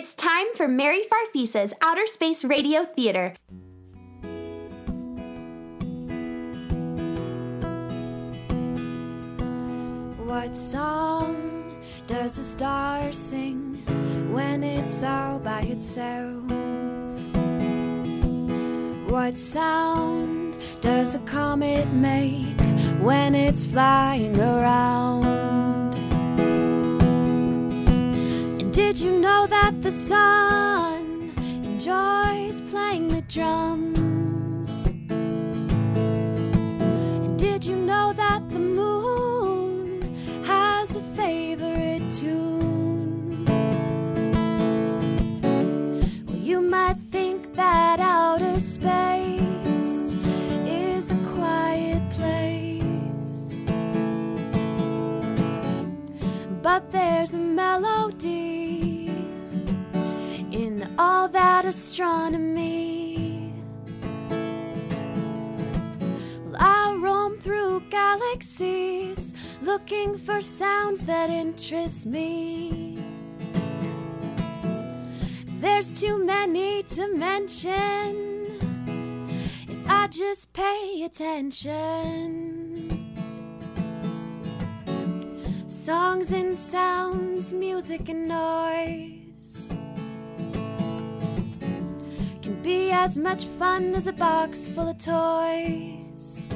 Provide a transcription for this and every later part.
It's time for Mary Farfisa's Outer Space Radio Theater. What song does a star sing when it's all by itself? What sound does a comet make when it's flying around? Did you know that the sun enjoys playing the drums? There's a melody in all that astronomy. Well, I roam through galaxies looking for sounds that interest me. There's too many to mention if I just pay attention. Songs and sounds, music and noise can be as much fun as a box full of toys.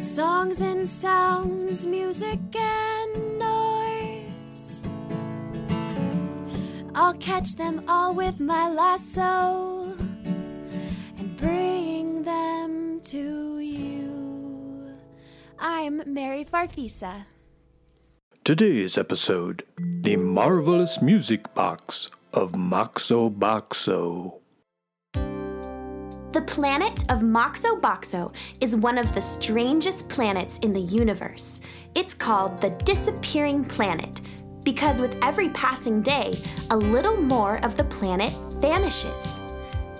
Songs and sounds, music and noise. I'll catch them all with my lasso and bring them to. I am Mary Farfisa. Today's episode The Marvelous Music Box of Moxo Boxo. The planet of Moxo Boxo is one of the strangest planets in the universe. It's called the Disappearing Planet because with every passing day, a little more of the planet vanishes.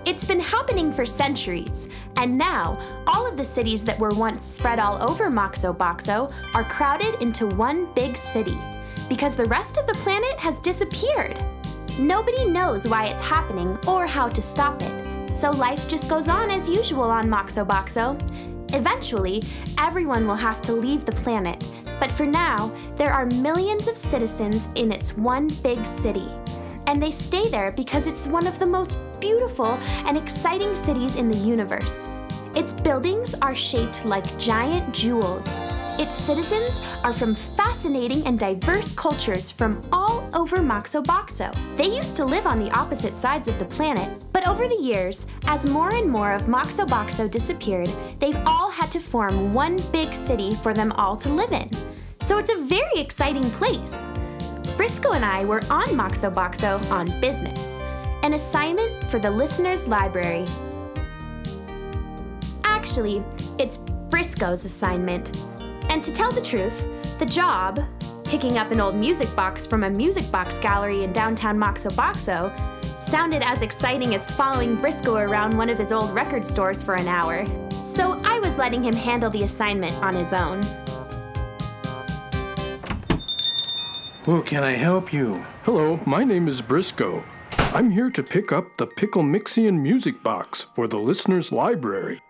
It's been happening for centuries, and now all of the cities that were once spread all over Moxo Boxo are crowded into one big city because the rest of the planet has disappeared. Nobody knows why it's happening or how to stop it, so life just goes on as usual on Moxo Boxo. Eventually, everyone will have to leave the planet, but for now, there are millions of citizens in its one big city. And they stay there because it's one of the most beautiful and exciting cities in the universe. Its buildings are shaped like giant jewels. Its citizens are from fascinating and diverse cultures from all over Moxo Boxo. They used to live on the opposite sides of the planet, but over the years, as more and more of Moxo Boxo disappeared, they've all had to form one big city for them all to live in. So it's a very exciting place. Briscoe and I were on Moxo Boxo on business, an assignment for the listener's library. Actually, it's Briscoe's assignment. And to tell the truth, the job, picking up an old music box from a music box gallery in downtown Moxo Boxo, sounded as exciting as following Briscoe around one of his old record stores for an hour. So I was letting him handle the assignment on his own. Oh, can I help you? Hello, my name is Briscoe. I'm here to pick up the Pickle Mixian music box for the listener's library.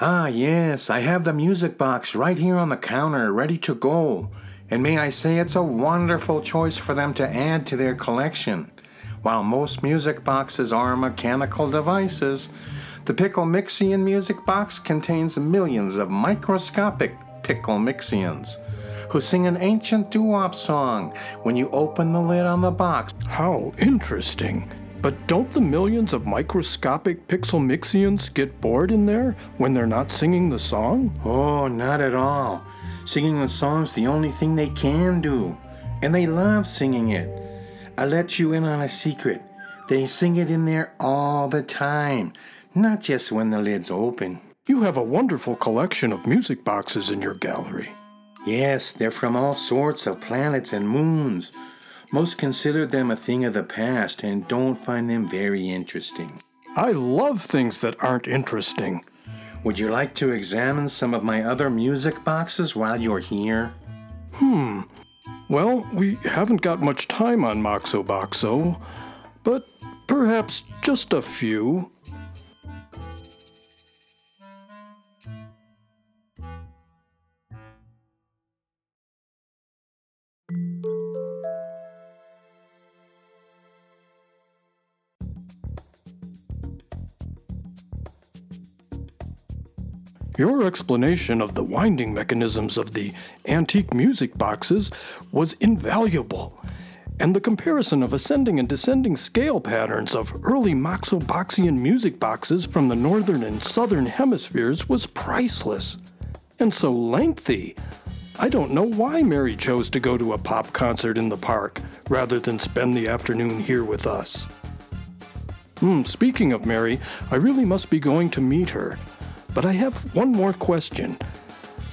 Ah, yes, I have the music box right here on the counter, ready to go. And may I say it's a wonderful choice for them to add to their collection. While most music boxes are mechanical devices, the Pickle Mixian music box contains millions of microscopic Pickle Mixians who sing an ancient doo-wop song when you open the lid on the box. How interesting. But don't the millions of microscopic pixel mixians get bored in there when they're not singing the song? Oh, not at all. Singing the song's the only thing they can do, and they love singing it. I let you in on a secret. They sing it in there all the time, not just when the lid's open. You have a wonderful collection of music boxes in your gallery. Yes, they're from all sorts of planets and moons. Most consider them a thing of the past and don't find them very interesting. I love things that aren't interesting. Would you like to examine some of my other music boxes while you're here? Hmm, Well, we haven't got much time on Moxo Boxo, but perhaps just a few. Your explanation of the winding mechanisms of the antique music boxes was invaluable, and the comparison of ascending and descending scale patterns of early Moxoboxian music boxes from the northern and southern hemispheres was priceless and so lengthy. I don't know why Mary chose to go to a pop concert in the park rather than spend the afternoon here with us. Hmm, speaking of Mary, I really must be going to meet her. But I have one more question.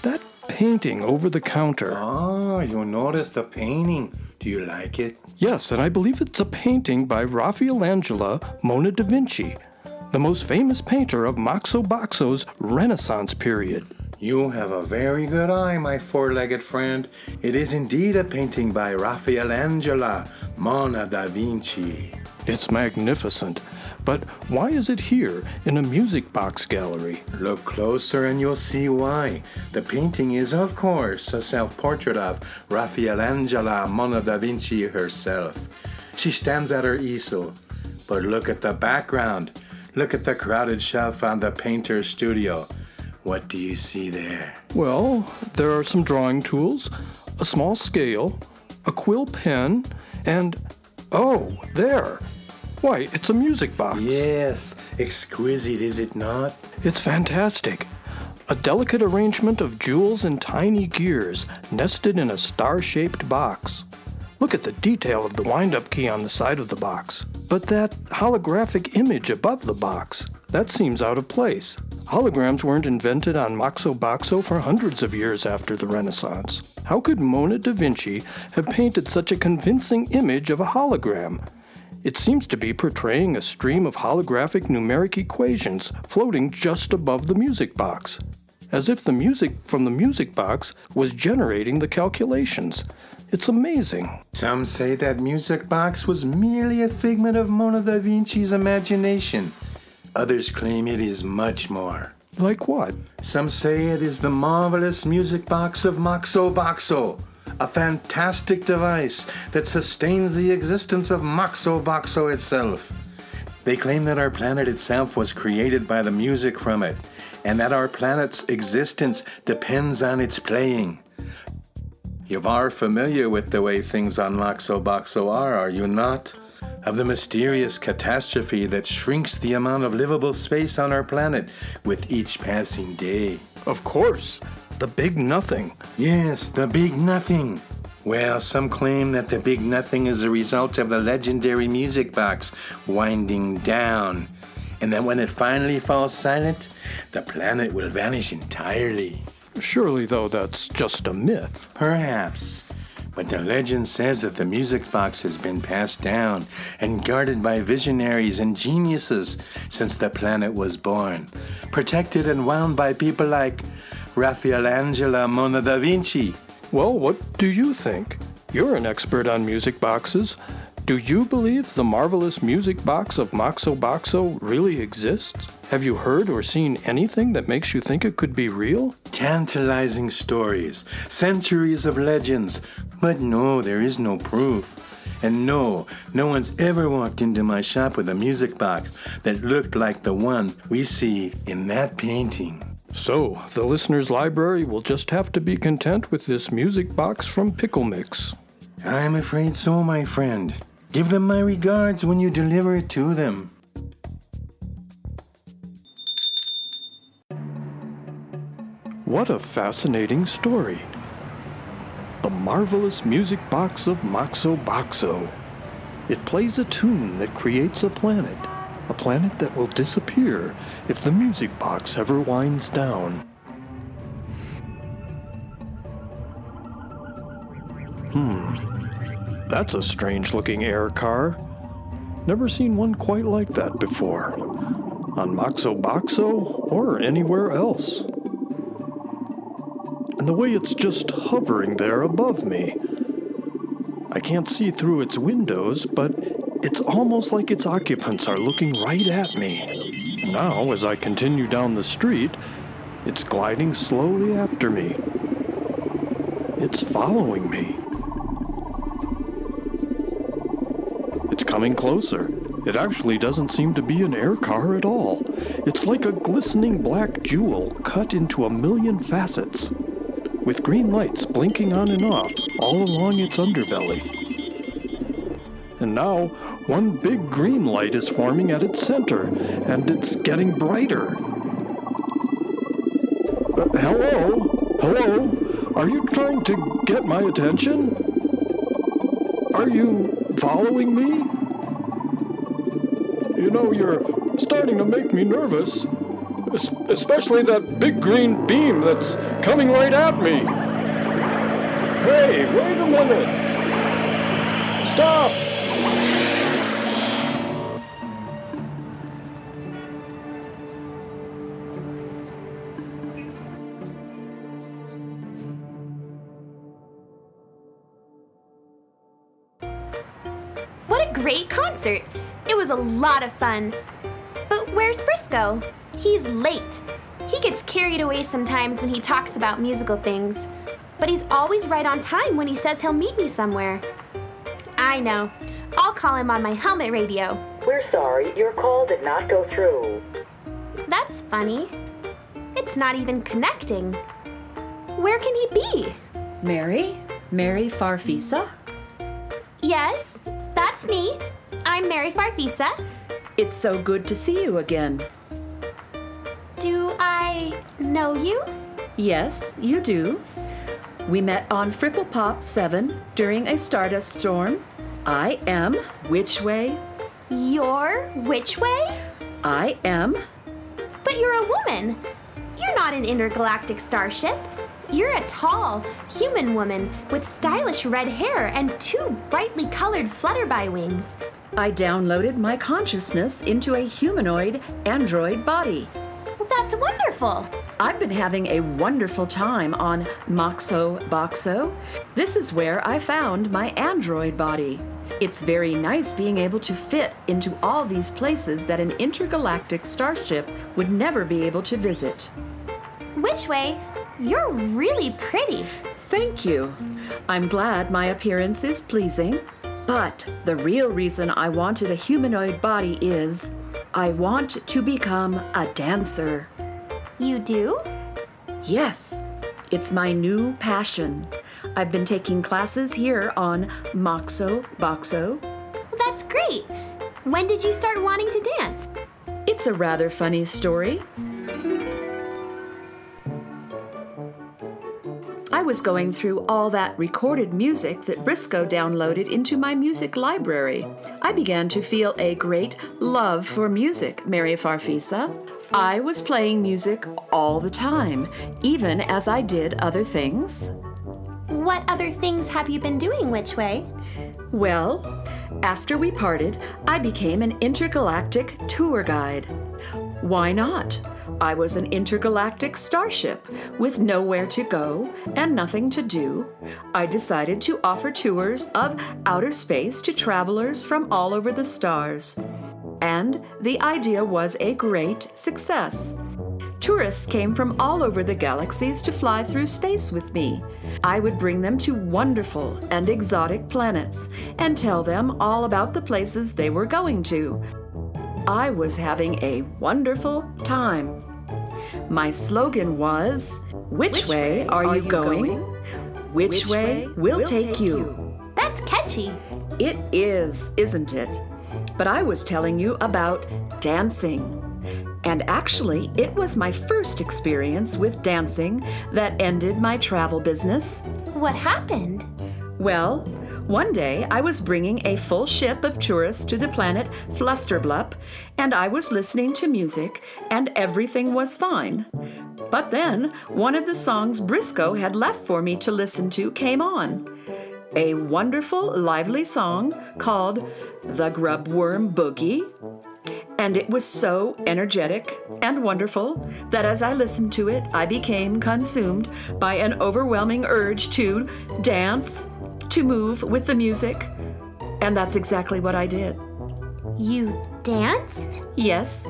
That painting over the counter. Ah, you noticed the painting. Do you like it? Yes, and I believe it's a painting by Raffaellangela Mona da Vinci, the most famous painter of Moxo Boxo's Renaissance period. You have a very good eye, my four legged friend. It is indeed a painting by Raffaellangela Mona da Vinci. It's magnificent. But why is it here in a music box gallery? Look closer and you'll see why. The painting is, of course, a self portrait of Raffaellangela Mona da Vinci herself. She stands at her easel. But look at the background. Look at the crowded shelf on the painter's studio. What do you see there? Well, there are some drawing tools, a small scale, a quill pen, and oh, there, why, it's a music box. Yes, exquisite, is it not? It's fantastic. A delicate arrangement of jewels and tiny gears nested in a star shaped box. Look at the detail of the wind up key on the side of the box. But that holographic image above the box, that seems out of place. Holograms weren't invented on Moxo Boxo for hundreds of years after the Renaissance. How could Mona da Vinci have painted such a convincing image of a hologram? It seems to be portraying a stream of holographic numeric equations floating just above the music box, as if the music from the music box was generating the calculations. It's amazing. Some say that music box was merely a figment of Mona da Vinci's imagination. Others claim it is much more. Like what? Some say it is the marvelous music box of Moxo Boxo a fantastic device that sustains the existence of Moxo Boxo itself. They claim that our planet itself was created by the music from it, and that our planet's existence depends on its playing. You are familiar with the way things on Moxo Boxo are, are you not? Of the mysterious catastrophe that shrinks the amount of livable space on our planet with each passing day. Of course. The Big Nothing. Yes, the Big Nothing. Well, some claim that the Big Nothing is a result of the legendary music box winding down, and that when it finally falls silent, the planet will vanish entirely. Surely, though, that's just a myth. Perhaps. But the legend says that the music box has been passed down and guarded by visionaries and geniuses since the planet was born, protected and wound by people like Raffaellangela Mona da Vinci. Well, what do you think? You're an expert on music boxes. Do you believe the marvelous music box of Moxo Boxo really exists? Have you heard or seen anything that makes you think it could be real? Tantalizing stories, centuries of legends, but no, there is no proof. And no, no one's ever walked into my shop with a music box that looked like the one we see in that painting. So, the listener's library will just have to be content with this music box from Pickle Mix. I'm afraid so, my friend. Give them my regards when you deliver it to them. What a fascinating story. The marvelous music box of Moxo Boxo. It plays a tune that creates a planet a planet that will disappear if the music box ever winds down. Hmm, that's a strange looking air car. Never seen one quite like that before. On Moxo Boxo or anywhere else. And the way it's just hovering there above me. I can't see through its windows, but it's almost like its occupants are looking right at me. Now, as I continue down the street, it's gliding slowly after me. It's following me. It's coming closer. It actually doesn't seem to be an air car at all. It's like a glistening black jewel cut into a million facets, with green lights blinking on and off all along its underbelly. And now, one big green light is forming at its center, and it's getting brighter. Uh, hello? Hello? Are you trying to get my attention? Are you following me? You know, you're starting to make me nervous. Es- especially that big green beam that's coming right at me. Hey, wait a minute. Stop! Concert! It was a lot of fun. But where's Briscoe? He's late. He gets carried away sometimes when he talks about musical things, but he's always right on time when he says he'll meet me somewhere. I know. I'll call him on my helmet radio. We're sorry, your call did not go through. That's funny. It's not even connecting. Where can he be? Mary? Mary Farfisa? Yes, that's me. I'm Mary Farfisa. It's so good to see you again. Do I know you? Yes, you do. We met on Fripple Pop 7 during a Stardust storm. I am Which Way? You're which way? I am. But you're a woman. You're not an intergalactic starship. You're a tall, human woman with stylish red hair and two brightly colored flutterby wings. I downloaded my consciousness into a humanoid android body. Well, that's wonderful. I've been having a wonderful time on Moxo Boxo. This is where I found my android body. It's very nice being able to fit into all these places that an intergalactic starship would never be able to visit. Which way? You're really pretty. Thank you. I'm glad my appearance is pleasing. But the real reason I wanted a humanoid body is I want to become a dancer. You do? Yes, it's my new passion. I've been taking classes here on Moxo Boxo. Well, that's great. When did you start wanting to dance? It's a rather funny story. Was going through all that recorded music that Briscoe downloaded into my music library. I began to feel a great love for music, Mary Farfisa. I was playing music all the time, even as I did other things. What other things have you been doing, which way? Well, after we parted, I became an intergalactic tour guide. Why not? I was an intergalactic starship with nowhere to go and nothing to do. I decided to offer tours of outer space to travelers from all over the stars. And the idea was a great success. Tourists came from all over the galaxies to fly through space with me. I would bring them to wonderful and exotic planets and tell them all about the places they were going to. I was having a wonderful time. My slogan was Which, way, are, you going? Which, way will take, you? That's catchy. It is, isn't it? But I was telling you about dancing. And actually, it was my first experience with dancing that ended my travel business. What happened? Well, one day I was bringing a full ship of tourists to the planet Flusterblup, and I was listening to music, and everything was fine. But then one of the songs Briscoe had left for me to listen to came on. A wonderful, lively song called The Grubworm Boogie. And it was so energetic and wonderful that as I listened to it, I became consumed by an overwhelming urge to dance to move with the music. And that's exactly what I did. You danced? Yes.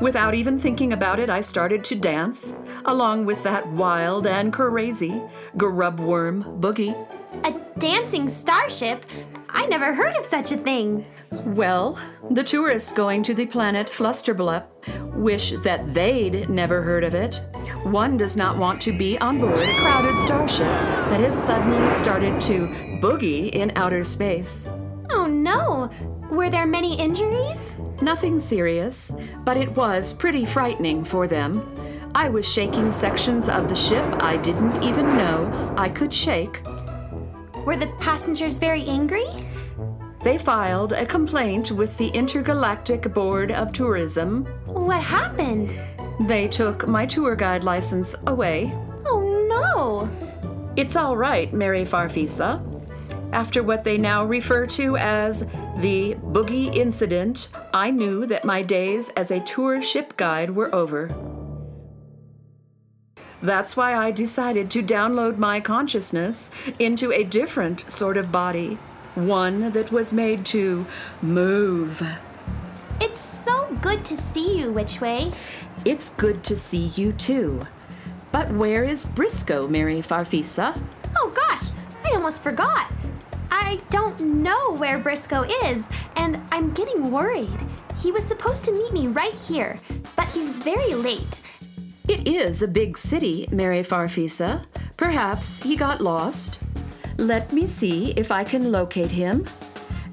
Without even thinking about it, I started to dance, along with that wild and crazy grubworm boogie. A dancing starship? I never heard of such a thing. Well, the tourists going to the planet Flusterblup wish that they'd never heard of it. One does not want to be on board a crowded starship that has suddenly started to boogie in outer space. Oh no! Were there many injuries? Nothing serious, but it was pretty frightening for them. I was shaking sections of the ship I didn't even know I could shake. Were the passengers very angry? They filed a complaint with the Intergalactic Board of Tourism. What happened? They took my tour guide license away. Oh no! It's all right, Mary Farfisa. After what they now refer to as the Boogie Incident, I knew that my days as a tour ship guide were over. That's why I decided to download my consciousness into a different sort of body, one that was made to move. It's so good to see you, Which Way. It's good to see you too. But where is Briscoe, Mary Farfisa? Oh gosh, I almost forgot. I don't know where Briscoe is, and I'm getting worried. He was supposed to meet me right here, but he's very late. It is a big city, Mary Farfisa. Perhaps he got lost. Let me see if I can locate him.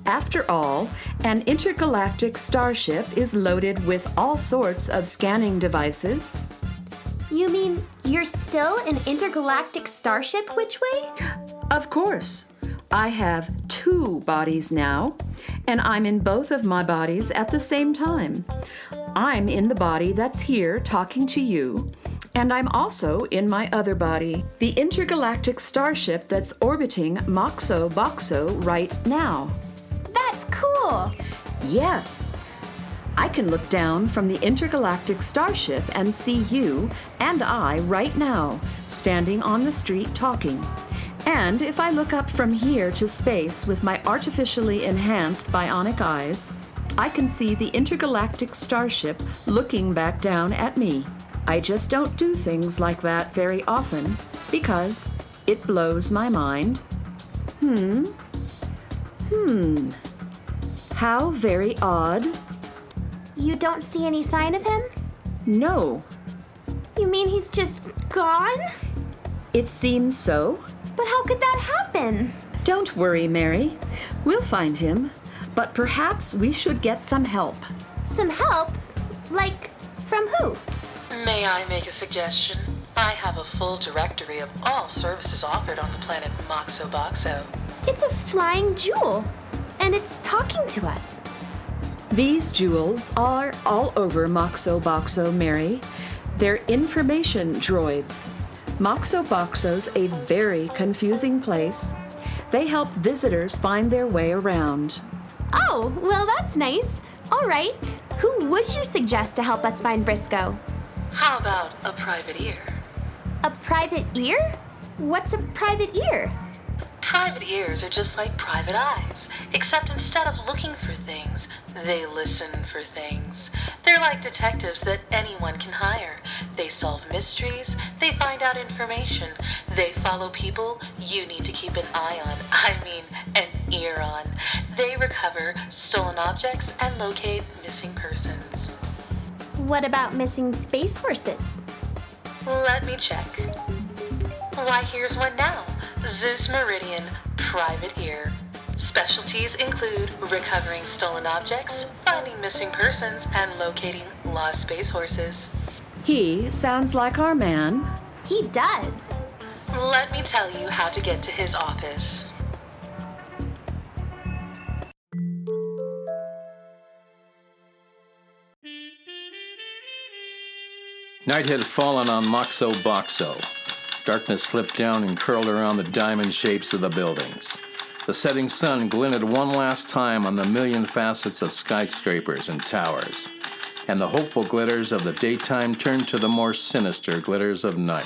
After all, an intergalactic starship is loaded with all sorts of scanning devices. You mean you're still an intergalactic starship, Which way? Of course. I have two bodies now, and I'm in both of my bodies at the same time. I'm in the body that's here talking to you, and I'm also in my other body, the intergalactic starship that's orbiting Moxo Boxo right now. That's cool. Yes. I can look down from the intergalactic starship and see you and I right now, standing on the street talking. And if I look up from here to space with my artificially enhanced bionic eyes, I can see the intergalactic starship looking back down at me. I just don't do things like that very often because it blows my mind. Hmm. Hmm. How very odd. You don't see any sign of him? No, You mean he's just gone? it seems so. But how could that happen? Don't worry, Mary. We'll find him. But perhaps we should get some help. Some help? Like, from who? May I make a suggestion? I have a full directory of all services offered on the planet Moxo Boxo. It's a flying jewel, and it's talking to us. These jewels are all over Moxo Boxo, Mary. They're information droids. Moxo Boxo's a very confusing place. They help visitors find their way around. Oh, well, that's nice. All right, who would you suggest to help us find Briscoe? How about a private ear? A private ear? What's a private ear? Private ears are just like private eyes, except instead of looking for things, they listen for things. They're like detectives that anyone can hire. They solve mysteries, they find out information, they follow people you need to keep an eye on. I mean, an ear on. They recover stolen objects and locate missing persons. What about missing space horses? Let me check. Why, here's one now Zeus Meridian Private Ear. Specialties include recovering stolen objects, finding missing persons, and locating lost space horses. He sounds like our man. He does. Let me tell you how to get to his office. Night had fallen on Moxo Boxo. Darkness slipped down and curled around the diamond shapes of the buildings. The setting sun glinted one last time on the million facets of skyscrapers and towers, and the hopeful glitters of the daytime turned to the more sinister glitters of night.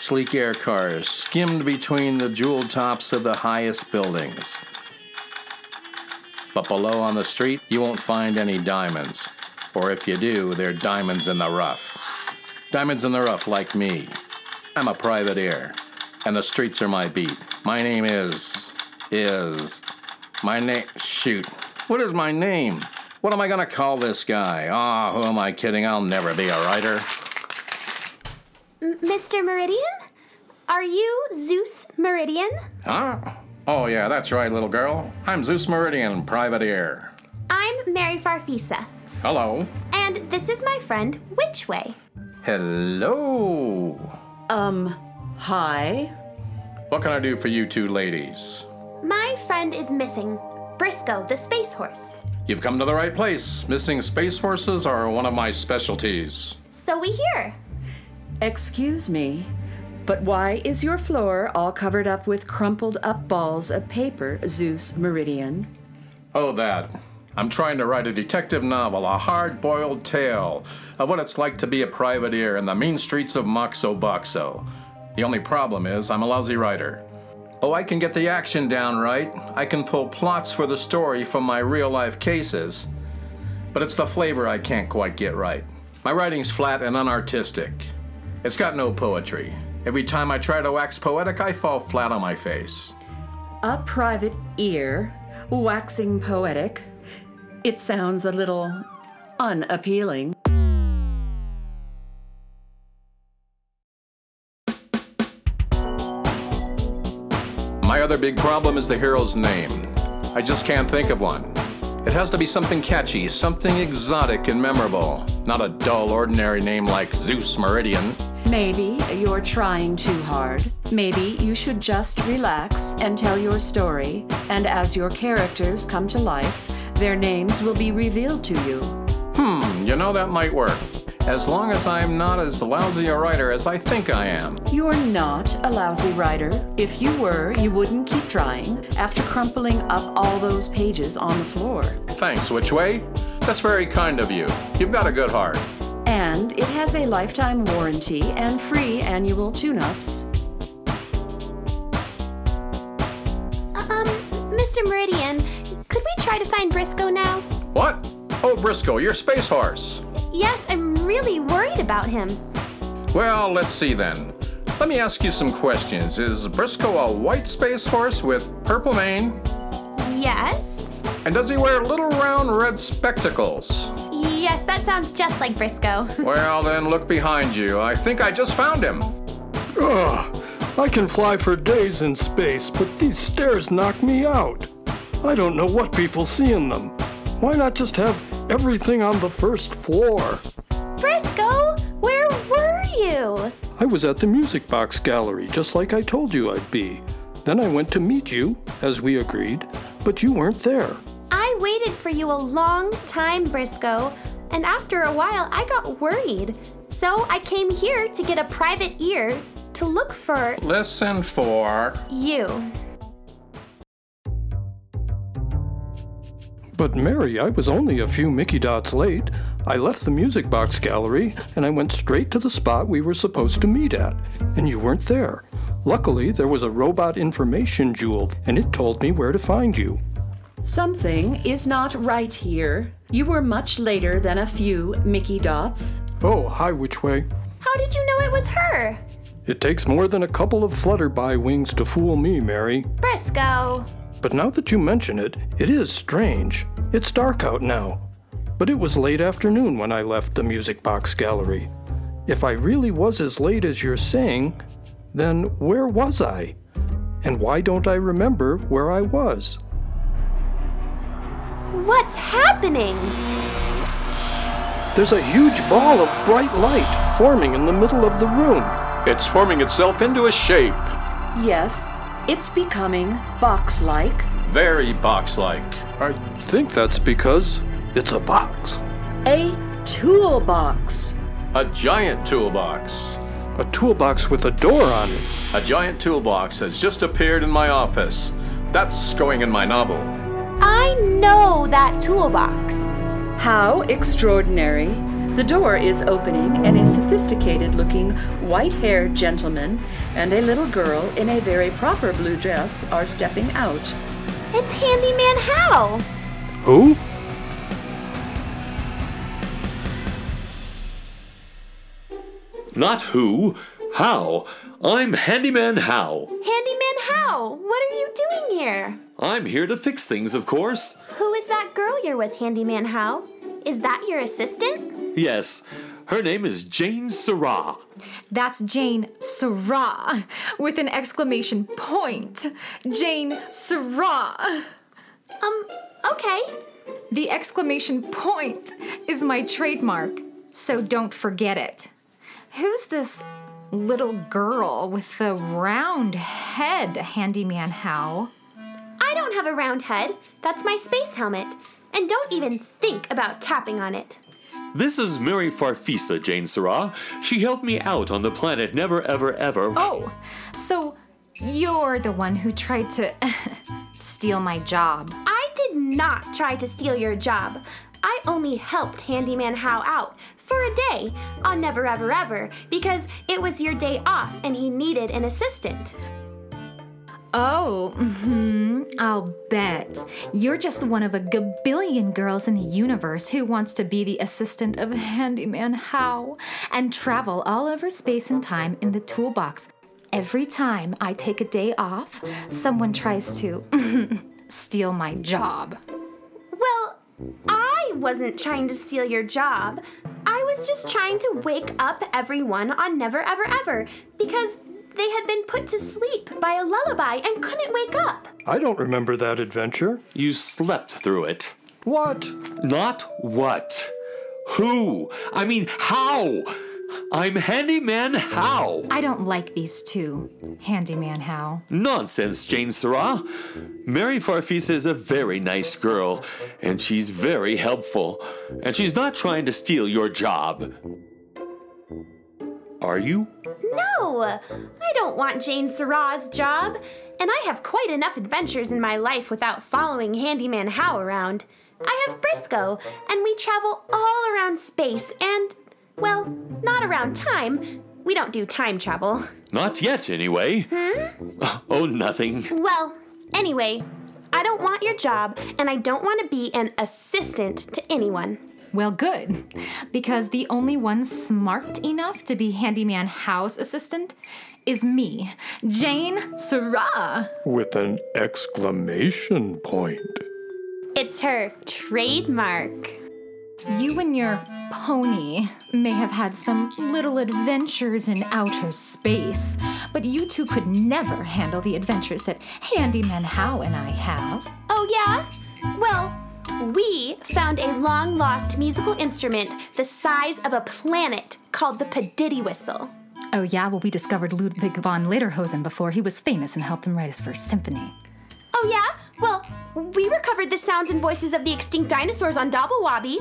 Sleek air cars skimmed between the jeweled tops of the highest buildings. But below on the street, you won't find any diamonds. Or if you do, they're diamonds in the rough. Diamonds in the rough, like me. I'm a private ear, and the streets are my beat. My name is. is. My name. Shoot. What is my name? What am I gonna call this guy? Ah, who am I kidding? I'll never be a writer. M- Mr. Meridian? Are you Zeus Meridian? Huh? Oh, yeah, that's right, little girl. I'm Zeus Meridian, private ear. I'm Mary Farfisa, Hello. and this is my friend Which Way. Hello. Um, hi? What can I do for you two ladies? My friend is missing Briscoe, the space horse. You've come to the right place. Missing space horses are one of my specialties. So we hear. Excuse me, but why is your floor all covered up with crumpled up balls of paper, Zeus Meridian? Oh, that. I'm trying to write a detective novel, a hard boiled tale of what it's like to be a private ear in the mean streets of Moxo Boxo. The only problem is, I'm a lousy writer. Oh, I can get the action down right. I can pull plots for the story from my real life cases. But it's the flavor I can't quite get right. My writing's flat and unartistic. It's got no poetry. Every time I try to wax poetic, I fall flat on my face. A private ear, waxing poetic. It sounds a little unappealing. My other big problem is the hero's name. I just can't think of one. It has to be something catchy, something exotic and memorable, not a dull, ordinary name like Zeus Meridian. Maybe you're trying too hard. Maybe you should just relax and tell your story, and as your characters come to life, their names will be revealed to you. Hmm, you know that might work. As long as I'm not as lousy a writer as I think I am. You're not a lousy writer. If you were, you wouldn't keep trying after crumpling up all those pages on the floor. Thanks, Which Way? That's very kind of you. You've got a good heart. And it has a lifetime warranty and free annual tune ups. Um, Mr. Meridian, could we try to find Briscoe now? What? Oh, Briscoe, your space horse. Yes, I'm really worried about him. Well, let's see then. Let me ask you some questions. Is Briscoe a white space horse with purple mane? Yes? And does he wear little round red spectacles? Yes, that sounds just like Briscoe. Well, then look behind you. I think I just found him. Ugh, I can fly for days in space, but these stairs knock me out. I don't know what people see in them. Why not just have everything on the first floor? Briscoe, where were you? I was at the Music Box Gallery, just like I told you I'd be. Then I went to meet you, as we agreed, but you weren't there. I waited for you a long time, Briscoe, and after a while I got worried. So I came here to get a private ear to look for Listen for. you. But Mary, I was only a few Mickey dots late. I left the Music Box Gallery and I went straight to the spot we were supposed to meet at, and you weren't there. Luckily, there was a robot information jewel, and it told me where to find you. Something is not right here. You were much later than a few Mickey dots. Oh, hi, which way? How did you know it was her? It takes more than a couple of flutterby wings to fool me, Mary. Briscoe. But now that you mention it, it is strange. It's dark out now. But it was late afternoon when I left the Music Box Gallery. If I really was as late as you're saying, then where was I? And why don't I remember where I was? What's happening? There's a huge ball of bright light forming in the middle of the room. It's forming itself into a shape. Yes, it's becoming box like. Very box like. I think that's because it's a box. A toolbox. A giant toolbox. A toolbox with a door on it. A giant toolbox has just appeared in my office. That's going in my novel. I know that toolbox. How extraordinary. The door is opening, and a sophisticated looking white haired gentleman and a little girl in a very proper blue dress are stepping out. It's Handyman How. Who? Not who, how. I'm Handyman How. Handyman How, what are you doing here? I'm here to fix things, of course. Who is that girl you're with, Handyman How? Is that your assistant? Yes, her name is Jane Sarah. That's Jane Sarah with an exclamation point. Jane Sarah. Um, okay. The exclamation point is my trademark, so don't forget it. Who's this little girl with the round head, Handyman How? I don't have a round head. That's my space helmet. And don't even think about tapping on it. This is Mary Farfisa, Jane Sarah. She helped me out on the planet Never Ever Ever. Oh, so you're the one who tried to steal my job. I did not try to steal your job. I only helped Handyman How out for a day on Never Ever Ever because it was your day off and he needed an assistant. Oh, hmm I'll bet. You're just one of a gabillion girls in the universe who wants to be the assistant of Handyman How and travel all over space and time in the toolbox. Every time I take a day off, someone tries to steal my job. Well, I wasn't trying to steal your job. I was just trying to wake up everyone on Never Ever Ever because they had been put to sleep by a lullaby and couldn't wake up. I don't remember that adventure. You slept through it. What? Not what. Who? I mean, how? I'm Handyman How. I don't like these two, Handyman How. Nonsense, Jane Sarah. Mary Farfisa is a very nice girl, and she's very helpful. And she's not trying to steal your job. Are you? No, I don't want Jane Sarah's job. And I have quite enough adventures in my life without following Handyman How around. I have Briscoe, and we travel all around space and, well, not around time. We don't do time travel. Not yet, anyway. Hmm? Oh, nothing. Well, anyway, I don't want your job, and I don't want to be an assistant to anyone. Well, good, mm-hmm. because the only one smart enough to be Handyman How's assistant is me, Jane Sarah. With an exclamation point. It's her trademark. You and your pony may have had some little adventures in outer space, but you two could never handle the adventures that Handyman How and I have. Oh, yeah? Well, we found a long lost musical instrument the size of a planet called the Padiddy Whistle. Oh, yeah, well, we discovered Ludwig von Lederhosen before he was famous and helped him write his first symphony. Oh, yeah? Well, we recovered the sounds and voices of the extinct dinosaurs on Dobblewobby.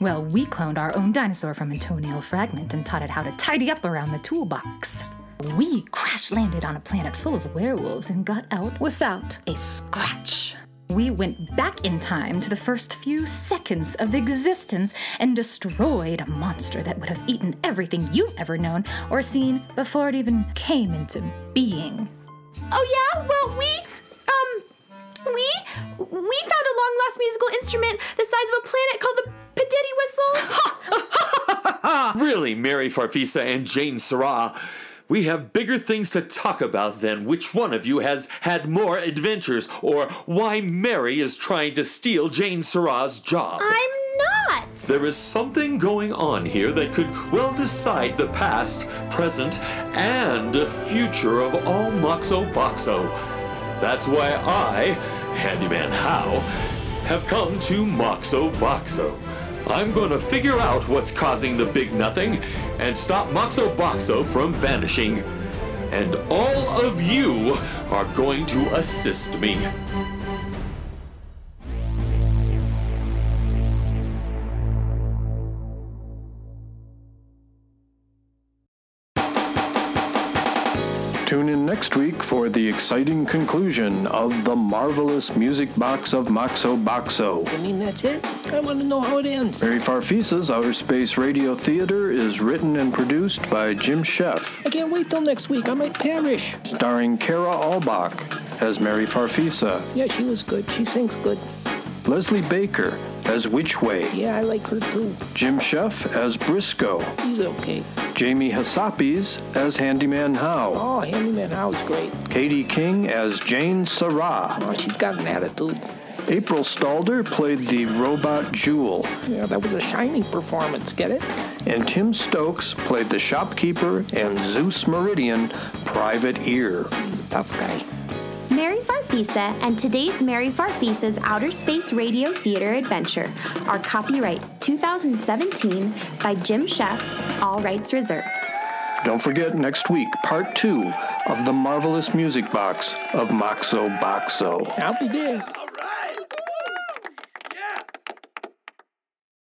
Well, we cloned our own dinosaur from a DNA fragment and taught it how to tidy up around the toolbox. We crash landed on a planet full of werewolves and got out without a scratch. We went back in time to the first few seconds of existence and destroyed a monster that would have eaten everything you've ever known or seen before it even came into being. Oh, yeah? Well, we. Um. We. We found a long lost musical instrument the size of a planet called the Padiddy Whistle. Really, Mary Farfisa and Jane Sarah. We have bigger things to talk about than which one of you has had more adventures or why Mary is trying to steal Jane Sarah's job. I'm not. There is something going on here that could well decide the past, present, and future of all Moxo Boxo. That's why I, Handyman How, have come to Moxo Boxo. I'm to figure out what's causing the big nothing and stop Moxo Boxo from vanishing. And all of you are going to assist me. Week for the exciting conclusion of the marvelous music box of Moxo Boxo. I mean, that's it? I want to know how it ends. Mary Farfisa's Outer Space Radio Theater is written and produced by Jim Sheff, I can't wait till next week. I might perish. starring Kara Albach as Mary Farfisa, Yeah, she was good. She sings good. Leslie Baker as Which Way, Yeah, I like her too. Jim Sheff as Briscoe, He's okay. Jamie Hassapis as Handyman How, Oh, Handyman How's great. Katie King as Jane Sarah, Oh, she's got an attitude. April Stalder played the robot Jewel, Yeah, that was a shining performance. Get it? and Tim Stokes played the shopkeeper and Zeus Meridian Private Ear. He's a tough guy. Mary Farfisa and today's Mary Farfisa's Outer Space Radio Theater Adventure are copyright 2017 by Jim Sheff, all rights reserved. Don't forget next week, part two of the marvelous music box of Moxo Boxo. I'll be there.